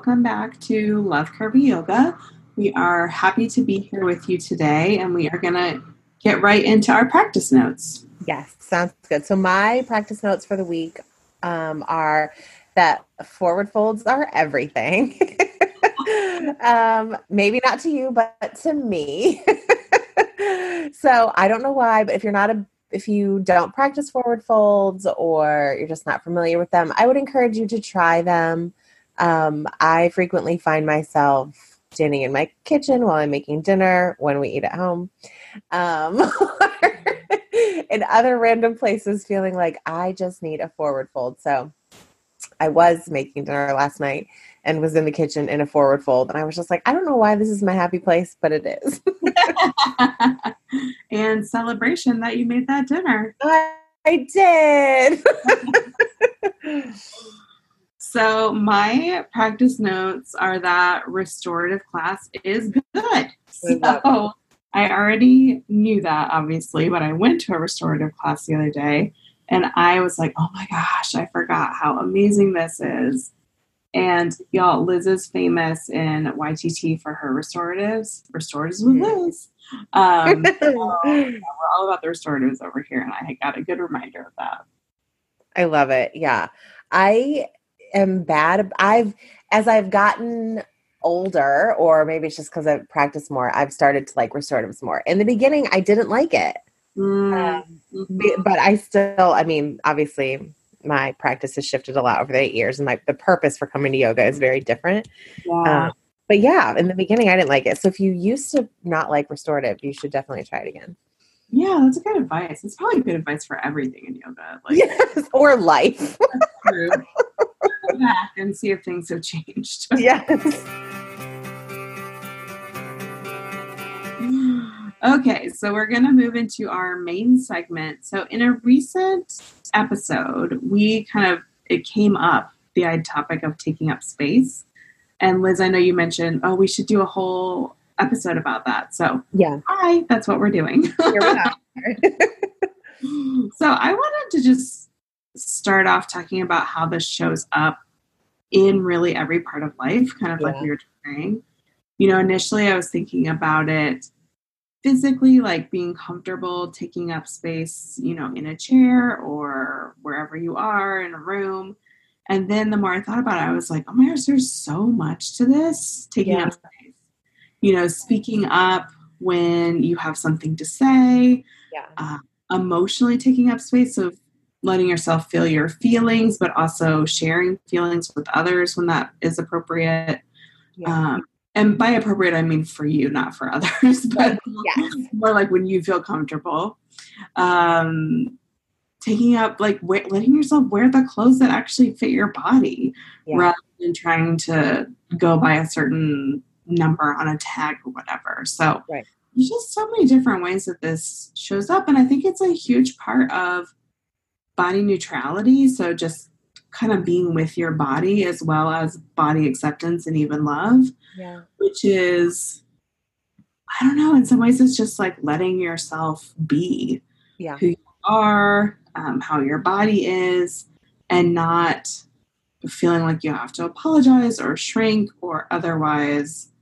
welcome back to Love Curvy Yoga. We are happy to be here with you today, and we are going to get right into our practice notes. Yes, sounds good. So, my practice notes for the week um, are that forward folds are everything. um, maybe not to you, but to me. so, I don't know why, but if you're not a if you don't practice forward folds or you're just not familiar with them, I would encourage you to try them. Um, I frequently find myself standing in my kitchen while I'm making dinner when we eat at home. Um, in other random places, feeling like I just need a forward fold. So I was making dinner last night and was in the kitchen in a forward fold. And I was just like, I don't know why this is my happy place, but it is. and celebration that you made that dinner. I, I did. So my practice notes are that restorative class is good. So I already knew that obviously, but I went to a restorative class the other day and I was like, oh my gosh, I forgot how amazing this is. And y'all, Liz is famous in YTT for her restoratives, restoratives with Liz. Um, so we're all about the restoratives over here, and I got a good reminder of that. I love it. Yeah. I am bad. I've as I've gotten older, or maybe it's just because I've practiced more, I've started to like restoratives more. In the beginning, I didn't like it. Mm. Um, but I still, I mean, obviously, my practice has shifted a lot over the eight years, and like the purpose for coming to yoga is very different. Yeah. Um, but yeah, in the beginning, I didn't like it. So if you used to not like restorative, you should definitely try it again. Yeah, that's a good advice. It's probably good advice for everything in yoga. Like, yes, or life. true. back and see if things have changed. yes. Okay, so we're going to move into our main segment. So, in a recent episode, we kind of it came up the topic of taking up space. And Liz, I know you mentioned, oh, we should do a whole episode about that. So, yeah, hi, that's what we're doing. Here we so, I wanted to just start off talking about how this shows up in really every part of life, kind of yeah. like we were saying. You know, initially I was thinking about it physically, like being comfortable taking up space, you know, in a chair or wherever you are in a room. And then the more I thought about it, I was like, oh my gosh, there's so much to this taking yeah. up space. You know, speaking up when you have something to say, yeah. Uh, emotionally taking up space. So letting yourself feel your feelings, but also sharing feelings with others when that is appropriate. Yeah. Um, and by appropriate, I mean for you, not for others, but yes. more like when you feel comfortable. Um, taking up, like, letting yourself wear the clothes that actually fit your body yeah. rather than trying to go by a certain number on a tag or whatever. So, right. there's just so many different ways that this shows up. And I think it's a huge part of body neutrality. So just kind of being with your body as well as body acceptance and even love. Yeah. Which is, I don't know, in some ways it's just like letting yourself be yeah. who you are, um, how your body is, and not feeling like you have to apologize or shrink or otherwise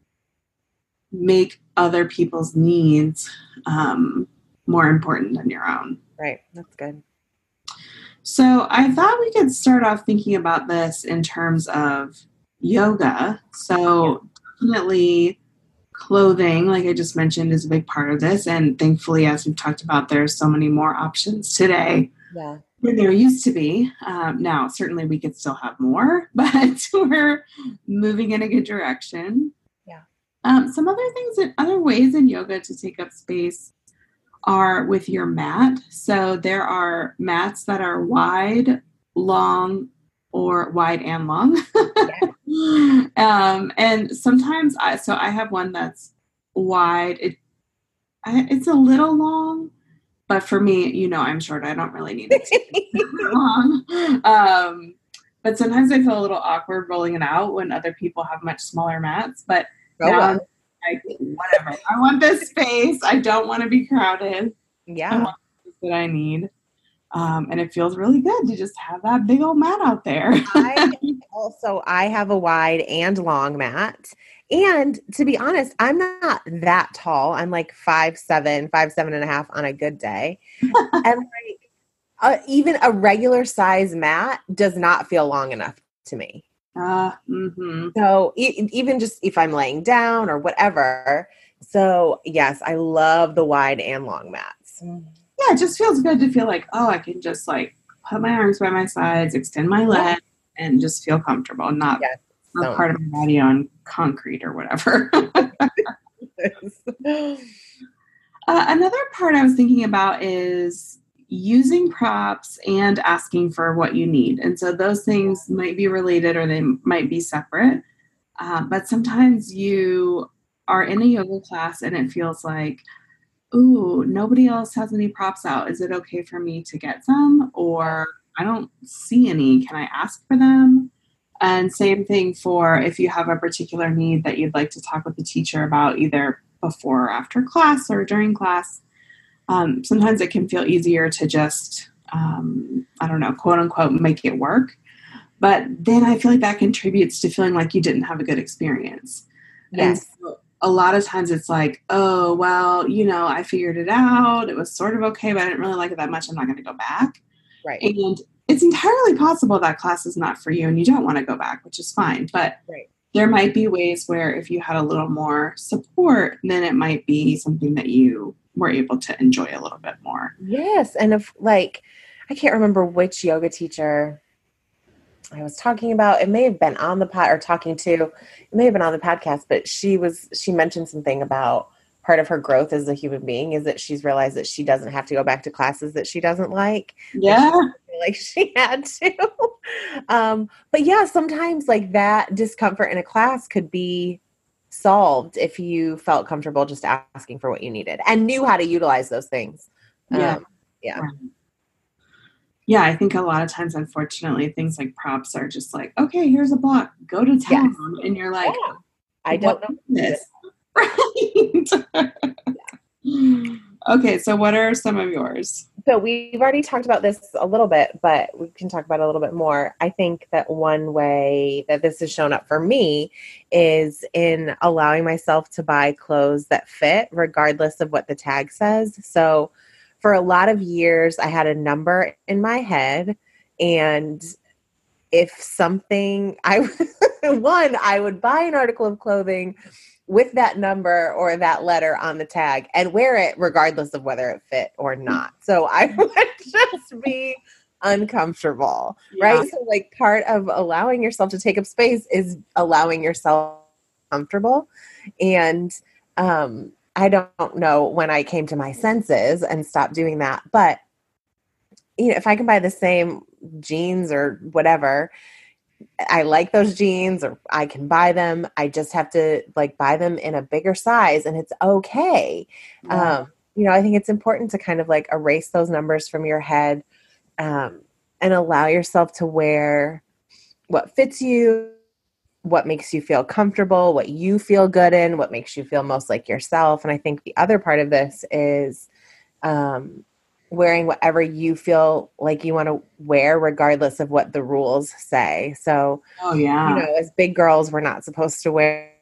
make other people's needs um, more important than your own. Right. That's good. So I thought we could start off thinking about this in terms of yoga. So definitely clothing, like I just mentioned, is a big part of this. And thankfully, as we've talked about, there's so many more options today. Yeah. Than there used to be. Um, now, certainly we could still have more, but we're moving in a good direction. Yeah. Um, some other things, and other ways in yoga to take up space are with your mat. So there are mats that are wide, long, or wide and long. um, and sometimes I so I have one that's wide. It I, it's a little long, but for me, you know, I'm short. I don't really need it to be long. Um, but sometimes I feel a little awkward rolling it out when other people have much smaller mats. But oh, now like whatever. I want this space. I don't want to be crowded. Yeah. that I need. Um, and it feels really good to just have that big old mat out there. I also I have a wide and long mat. And to be honest, I'm not that tall. I'm like five seven, five seven and a half on a good day. and like uh, even a regular size mat does not feel long enough to me. Uh, mm-hmm. So e- even just if I'm laying down or whatever. So yes, I love the wide and long mats. Yeah, it just feels good to feel like, oh, I can just like put my arms by my sides, extend my legs, and just feel comfortable, not, Yes. not So- part of my body on concrete or whatever. uh, another part I was thinking about is using props and asking for what you need. And so those things might be related or they might be separate. Uh, but sometimes you are in a yoga class and it feels like, ooh, nobody else has any props out. Is it okay for me to get some? Or I don't see any. Can I ask for them? And same thing for if you have a particular need that you'd like to talk with the teacher about either before or after class or during class. Um, sometimes it can feel easier to just, um, I don't know, quote unquote, make it work. But then I feel like that contributes to feeling like you didn't have a good experience. And Yes. so a lot of times it's like, oh, well, you know, I figured it out. It was sort of okay, but I didn't really like it that much. I'm not going to go back. Right. And it's entirely possible that class is not for you and you don't want to go back, which is fine. But Right. There might be ways where if you had a little more support, then it might be something that you were able to enjoy a little bit more. Yes, and if like I can't remember which yoga teacher I was talking about. It may have been on the pod or talking to. It may have been on the podcast, but she was she mentioned something about part of her growth as a human being is that she's realized that she doesn't have to go back to classes that she doesn't like. Yeah. Like she had to. um, but yeah, sometimes like that discomfort in a class could be solved if you felt comfortable just asking for what you needed and knew how to utilize those things. Yeah. Um, yeah. Yeah, I think a lot of times, unfortunately, things like props are just like, okay, here's a block, go to town. And you're like, Yeah. I don't know. is this? Right. Okay, so what are some of yours? So we've already talked about this a little bit, but we can talk about it a little bit more. I think that one way that this has shown up for me is in allowing myself to buy clothes that fit regardless of what the tag says. So for a lot of years I had a number in my head and if something I one I would buy an article of clothing with that number or that letter on the tag and wear it regardless of whether it fit or not. So I would just be uncomfortable, right? So like part of allowing yourself to take up space is allowing yourself comfortable and um I don't know when I came to my senses and stopped doing that, but you know, if I can buy the same jeans or whatever, I like those jeans or I can buy them. I just have to like buy them in a bigger size and it's okay. Yeah. Um, you know, I think it's important to kind of like erase those numbers from your head um, and allow yourself to wear what fits you, what makes you feel comfortable, what you feel good in, what makes you feel most like yourself. And I think the other part of this is um, wearing whatever you feel like you want to wear, regardless of what the rules say. So, oh yeah. you know, as big girls, we're not supposed to wear,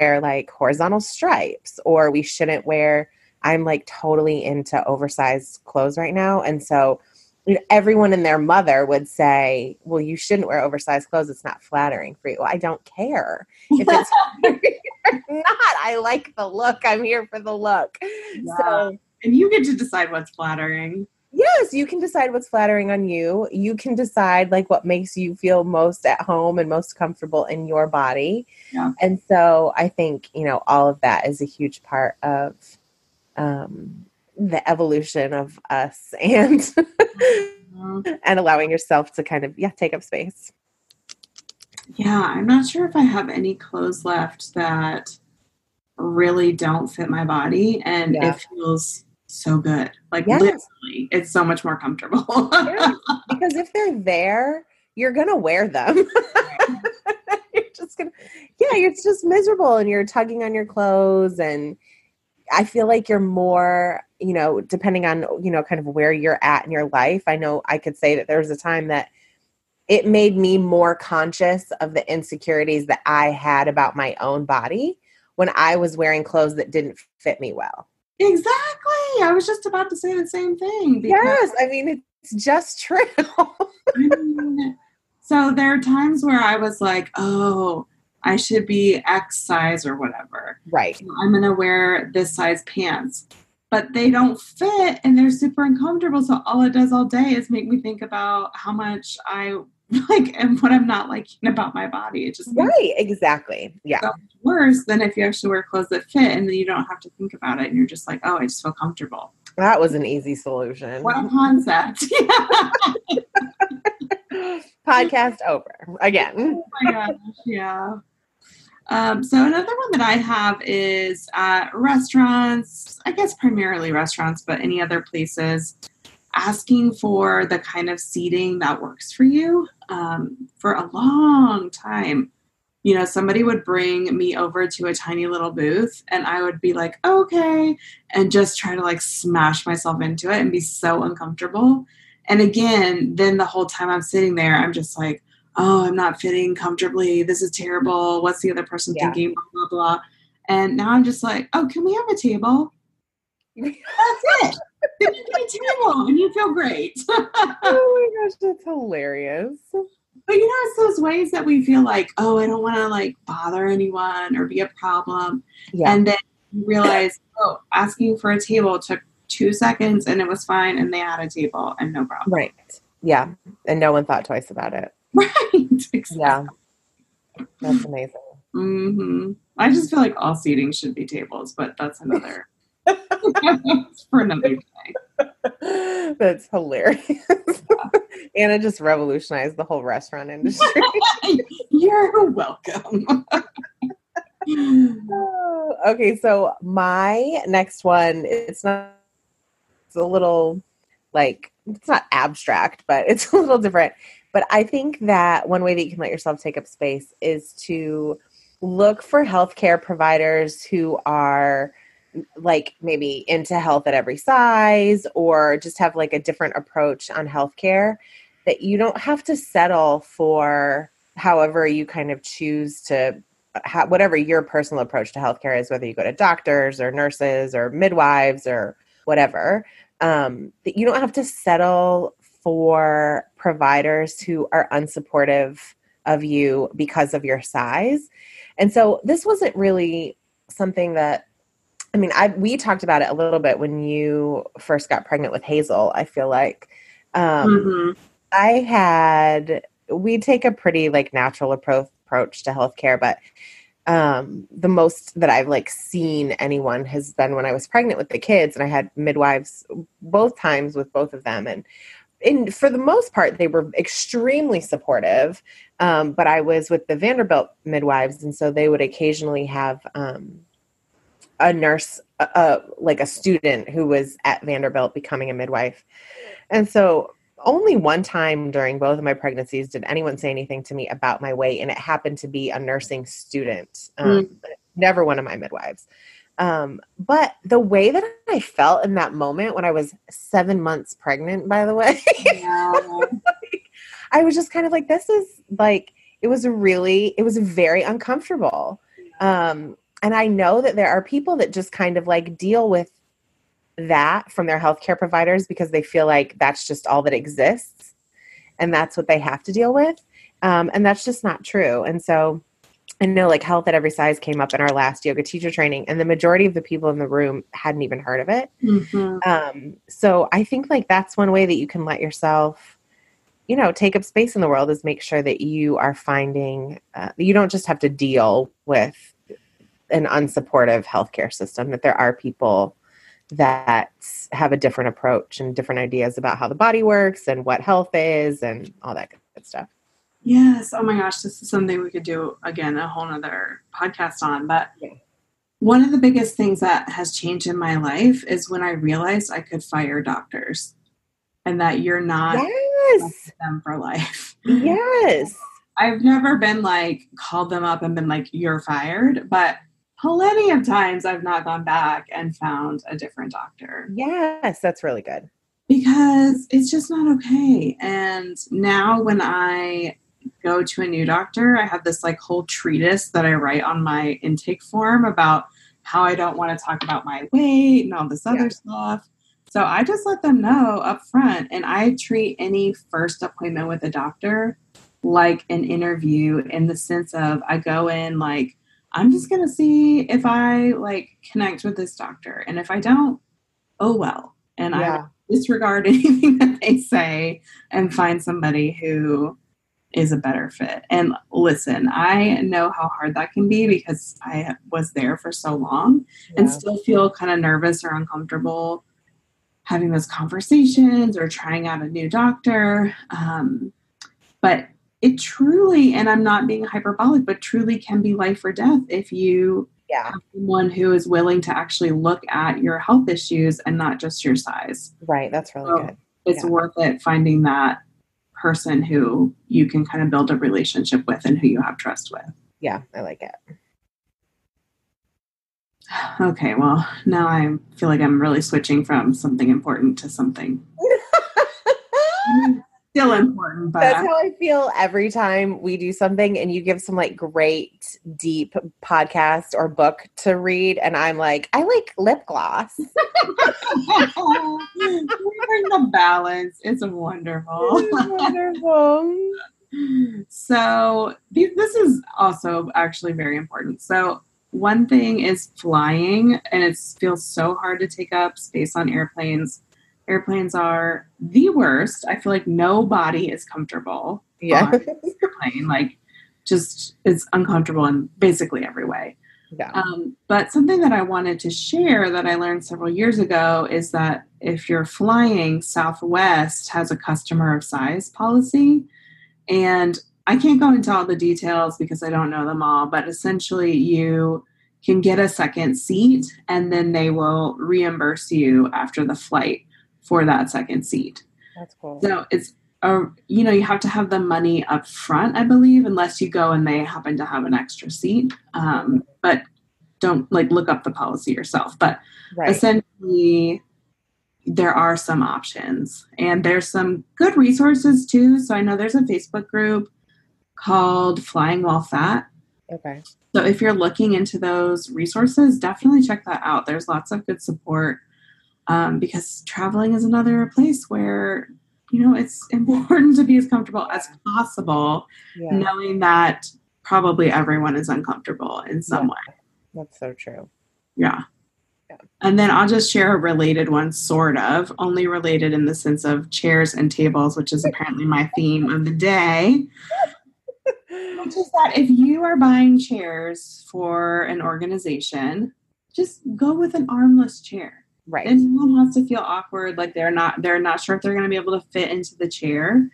wear like horizontal stripes, or we shouldn't wear. I'm like totally into oversized clothes right now, and so you know, everyone and their mother would say, "Well, you shouldn't wear oversized clothes; it's not flattering for you." Well, I don't care if it's not. I like the look. I'm here for the look. Yeah. So and you get to decide what's flattering. yes you can decide what's flattering on you you can decide like what makes you feel most at home and most comfortable in your body Yeah. and so i think you know all of that is a huge part of um the evolution of us and and allowing yourself to kind of yeah take up space Yeah, I'm not sure if I have any clothes left that really don't fit my body and Yeah. it feels so good. Like Yes. literally, it's so much more comfortable. Yes. because if they're there you're gonna wear them you're just gonna yeah you're just miserable and you're tugging on your clothes and I feel like you're more, you know, depending on, you know, kind of where you're at in your life. I know I could say that there was a time that it made me more conscious of the insecurities that I had about my own body when I was wearing clothes that didn't fit me well. Exactly. I was just about to say the same thing. Yes, I mean it's just true. so there are times where I was like, "Oh, I should be X size or whatever." Right. So I'm going to wear this size pants. But they don't fit and they're super uncomfortable. So all it does all day is make me think about how much I like and what I'm not liking about my body. It just right, exactly. Yeah. worse than if you actually wear clothes that fit and then you don't have to think about it and you're just like, oh, I just feel comfortable. That was an easy solution. What a concept. Podcast over again. Oh my gosh, yeah. Um, so another one that I have is at restaurants, I guess primarily restaurants, but any other places asking for the kind of seating that works for you um, for a long time. You know, somebody would bring me over to a tiny little booth and I would be like, okay, and just try to like smash myself into it and be so uncomfortable. And again, then the whole time I'm sitting there, I'm just like, oh, I'm not fitting comfortably. This is terrible. What's the other person yeah. thinking? Blah, blah, blah. And now I'm just like, oh, can we have a table? That's it then you get a table and you feel great. oh my gosh, that's hilarious. But you know, it's those ways that we feel like, oh, I don't want to like bother anyone or be a problem. Yeah. And then you realize, oh, asking for a table took two seconds and it was fine and they had a table and no problem. Right. Yeah. And no one thought twice about it. Right. Exactly. Yeah. That's amazing. Mm-hmm. I just feel like all seating should be tables, but that's another for another day. That's hilarious. Anna just revolutionized the whole restaurant industry. You're welcome. okay, so my next one, it's not it's a little like it's not abstract, but it's a little different. But I think that one way that you can let yourself take up space is to look for healthcare providers who are like maybe into health at every size or just have like a different approach on healthcare that you don't have to settle for however you kind of choose to ha- whatever your personal approach to healthcare is whether you go to doctors or nurses or midwives or whatever um, that you don't have to settle for providers who are unsupportive of you because of your size and so this wasn't really something that I mean, I we talked about it a little bit when you first got pregnant with Hazel. I feel like um, mm-hmm. I had we take a pretty like natural approach approach to healthcare, but um, the most that I've like seen anyone has been when I was pregnant with the kids, and I had midwives both times with both of them, and in for the most part they were extremely supportive. Um, but I was with the Vanderbilt midwives, and so they would occasionally have. Um, a nurse, uh, like a student who was at Vanderbilt becoming a midwife. And so only one time during both of my pregnancies did anyone say anything to me about my weight, and it happened to be a nursing student, um, mm. never one of my midwives. Um, but the way that I felt in that moment when I was seven months pregnant, by the way, yeah. I was just kind of like, this is like, it was really, it was very uncomfortable. Um, and I know that there are people that just kind of like deal with that from their healthcare providers because they feel like that's just all that exists and that's what they have to deal with. Um, and that's just not true. And so I know like health at every size came up in our last yoga teacher training, and the majority of the people in the room hadn't even heard of it. Mm-hmm. Um, so I think like that's one way that you can let yourself, you know, take up space in the world is make sure that you are finding, uh, you don't just have to deal with an unsupportive healthcare system, that there are people that have a different approach and different ideas about how the body works and what health is and all that good stuff. Yes. Oh my gosh, this is something we could do again a whole nother podcast on. But yeah. one of the biggest things that has changed in my life is when I realized I could fire doctors and that you're not yes. them for life. Yes. I've never been like called them up and been like, you're fired, but plenty of times I've not gone back and found a different doctor. Yes, that's really good. Because it's just not okay. And now when I go to a new doctor, I have this like whole treatise that I write on my intake form about how I don't want to talk about my weight and all this other yeah. stuff. So I just let them know up front and I treat any first appointment with a doctor like an interview in the sense of I go in like I'm just going to see if I like connect with this doctor and if I don't oh well and yeah. I disregard anything that they say and find somebody who is a better fit. And listen, I know how hard that can be because I was there for so long yeah. and still feel kind of nervous or uncomfortable having those conversations or trying out a new doctor. Um, but it truly, and I'm not being hyperbolic, but truly can be life or death if you yeah. have someone who is willing to actually look at your health issues and not just your size. Right. That's really so good. It's yeah. worth it finding that person who you can kind of build a relationship with and who you have trust with. Yeah, I like it. Okay, well, now I feel like I'm really switching from something important to something still important. But that's how I feel every time we do something and you give some like great deep podcast or book to read, and I'm like, I like lip gloss. we bring the balance. It's wonderful. It's wonderful. so this is also actually very important. So one thing is flying, and it feels so hard to take up space on airplanes airplanes are the worst. I feel like nobody is comfortable. Yeah. airplane. Like just it's uncomfortable in basically every way. Yeah. Um, but something that I wanted to share that I learned several years ago is that if you're flying, Southwest has a customer of size policy. And I can't go into all the details because I don't know them all, but essentially you can get a second seat and then they will reimburse you after the flight for that second seat. That's cool. So it's a, you know, you have to have the money up front, I believe, unless you go and they happen to have an extra seat. Um, but don't like look up the policy yourself. But right. essentially, there are some options and there's some good resources too. So I know there's a Facebook group called Flying While Fat. Okay. So if you're looking into those resources, definitely check that out. There's lots of good support um, because traveling is another place where you know it's important to be as comfortable as possible yeah. knowing that probably everyone is uncomfortable in some yeah. way that's so true yeah. yeah and then i'll just share a related one sort of only related in the sense of chairs and tables which is apparently my theme of the day which is that if you are buying chairs for an organization just go with an armless chair Right. And no one has to feel awkward, like they're not they're not sure if they're gonna be able to fit into the chair.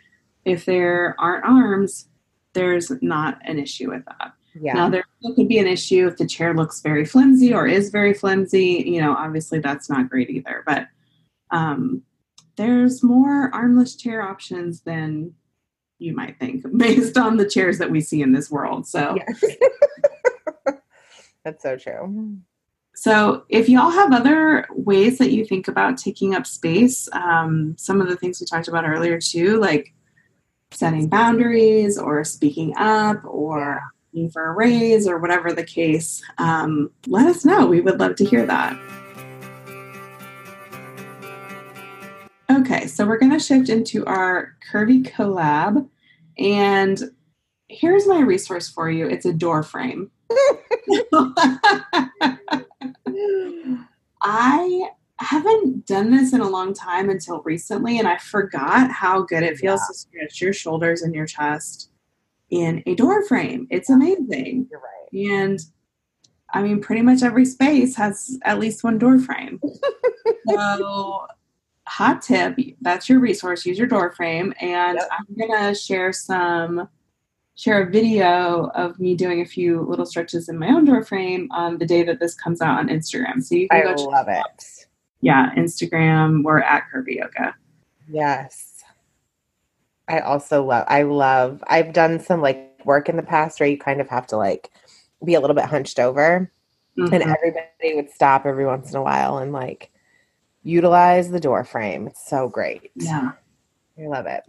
If there aren't arms, there's not an issue with that. Yeah. Now there could be an issue if the chair looks very flimsy or is very flimsy. You know, obviously that's not great either. But um, there's more armless chair options than you might think based on the chairs that we see in this world. So yes. that's so true. So, if y'all have other ways that you think about taking up space, um, some of the things we talked about earlier too, like setting boundaries or speaking up or asking for a raise or whatever the case, um, let us know. We would love to hear that. Okay, so we're going to shift into our Curvy collab. And here's my resource for you it's a door frame. I haven't done this in a long time until recently, and I forgot how good it feels yeah. to stretch your shoulders and your chest in a door frame. It's amazing. You're right. And I mean, pretty much every space has at least one door frame. so, hot tip that's your resource. Use your door frame. And yep. I'm going to share some share a video of me doing a few little stretches in my own door frame on the day that this comes out on Instagram. So you can I go love it. Out. Yeah, Instagram. We're at Curvy Yoga. Yes. I also love I love I've done some like work in the past where you kind of have to like be a little bit hunched over. mm-hmm. and everybody would stop every once in a while and like utilize the door frame. It's so great. Yeah. I love it.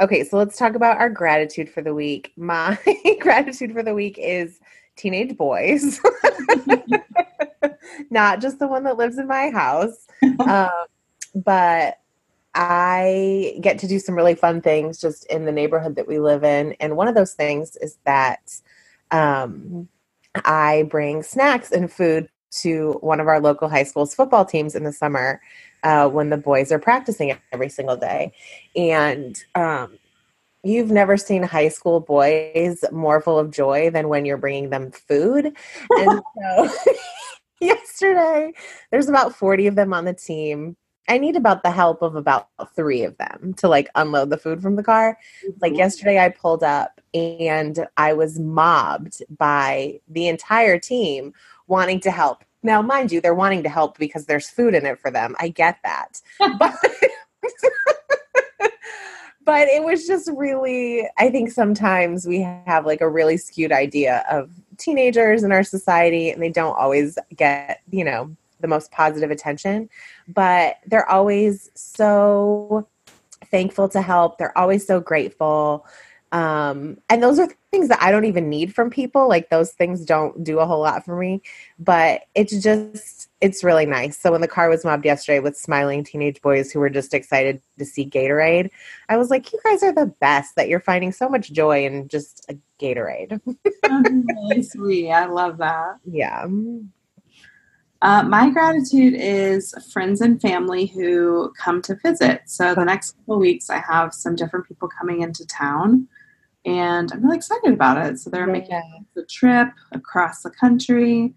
Okay, so let's talk about our gratitude for the week. My gratitude for the week is teenage boys, not just the one that lives in my house, um, but I get to do some really fun things just in the neighborhood that we live in. And one of those things is that um, I bring snacks and food to one of our local high school's football teams in the summer uh, when the boys are practicing every single day. And um, you've never seen high school boys more full of joy than when you're bringing them food. And so yesterday, there's about 40 of them on the team. I need about the help of about three of them to like unload the food from the car. Like mm-hmm. yesterday, I pulled up and I was mobbed by the entire team wanting to help. Now, mind you, they're wanting to help because there's food in it for them. I get that. but, but it was just really, I think sometimes we have like a really skewed idea of teenagers in our society and they don't always get, you know, the most positive attention. But they're always so thankful to help. They're always so grateful. Um, and those are things that I don't even need from people. Like those things don't do a whole lot for me, but it's just, it's really nice. So when the car was mobbed yesterday with smiling teenage boys who were just excited to see Gatorade, I was like, you guys are the best that you're finding so much joy in just a Gatorade. really sweet. I love that. Yeah. Uh, my gratitude is friends and family who come to visit. So the next couple weeks, I have some different people coming into town and I'm really excited about it. So they're yeah. making the trip across the country,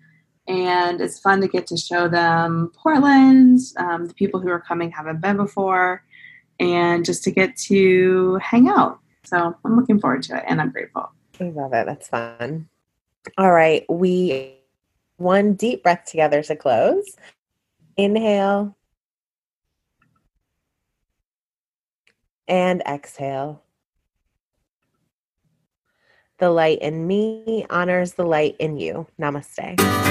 and it's fun to get to show them Portland. Um, the people who are coming haven't been before, and just to get to hang out. So I'm looking forward to it, and I'm grateful. I love it. That's fun. All right, we one deep breath together to close. Inhale. And exhale. The light in me honors the light in you. Namaste.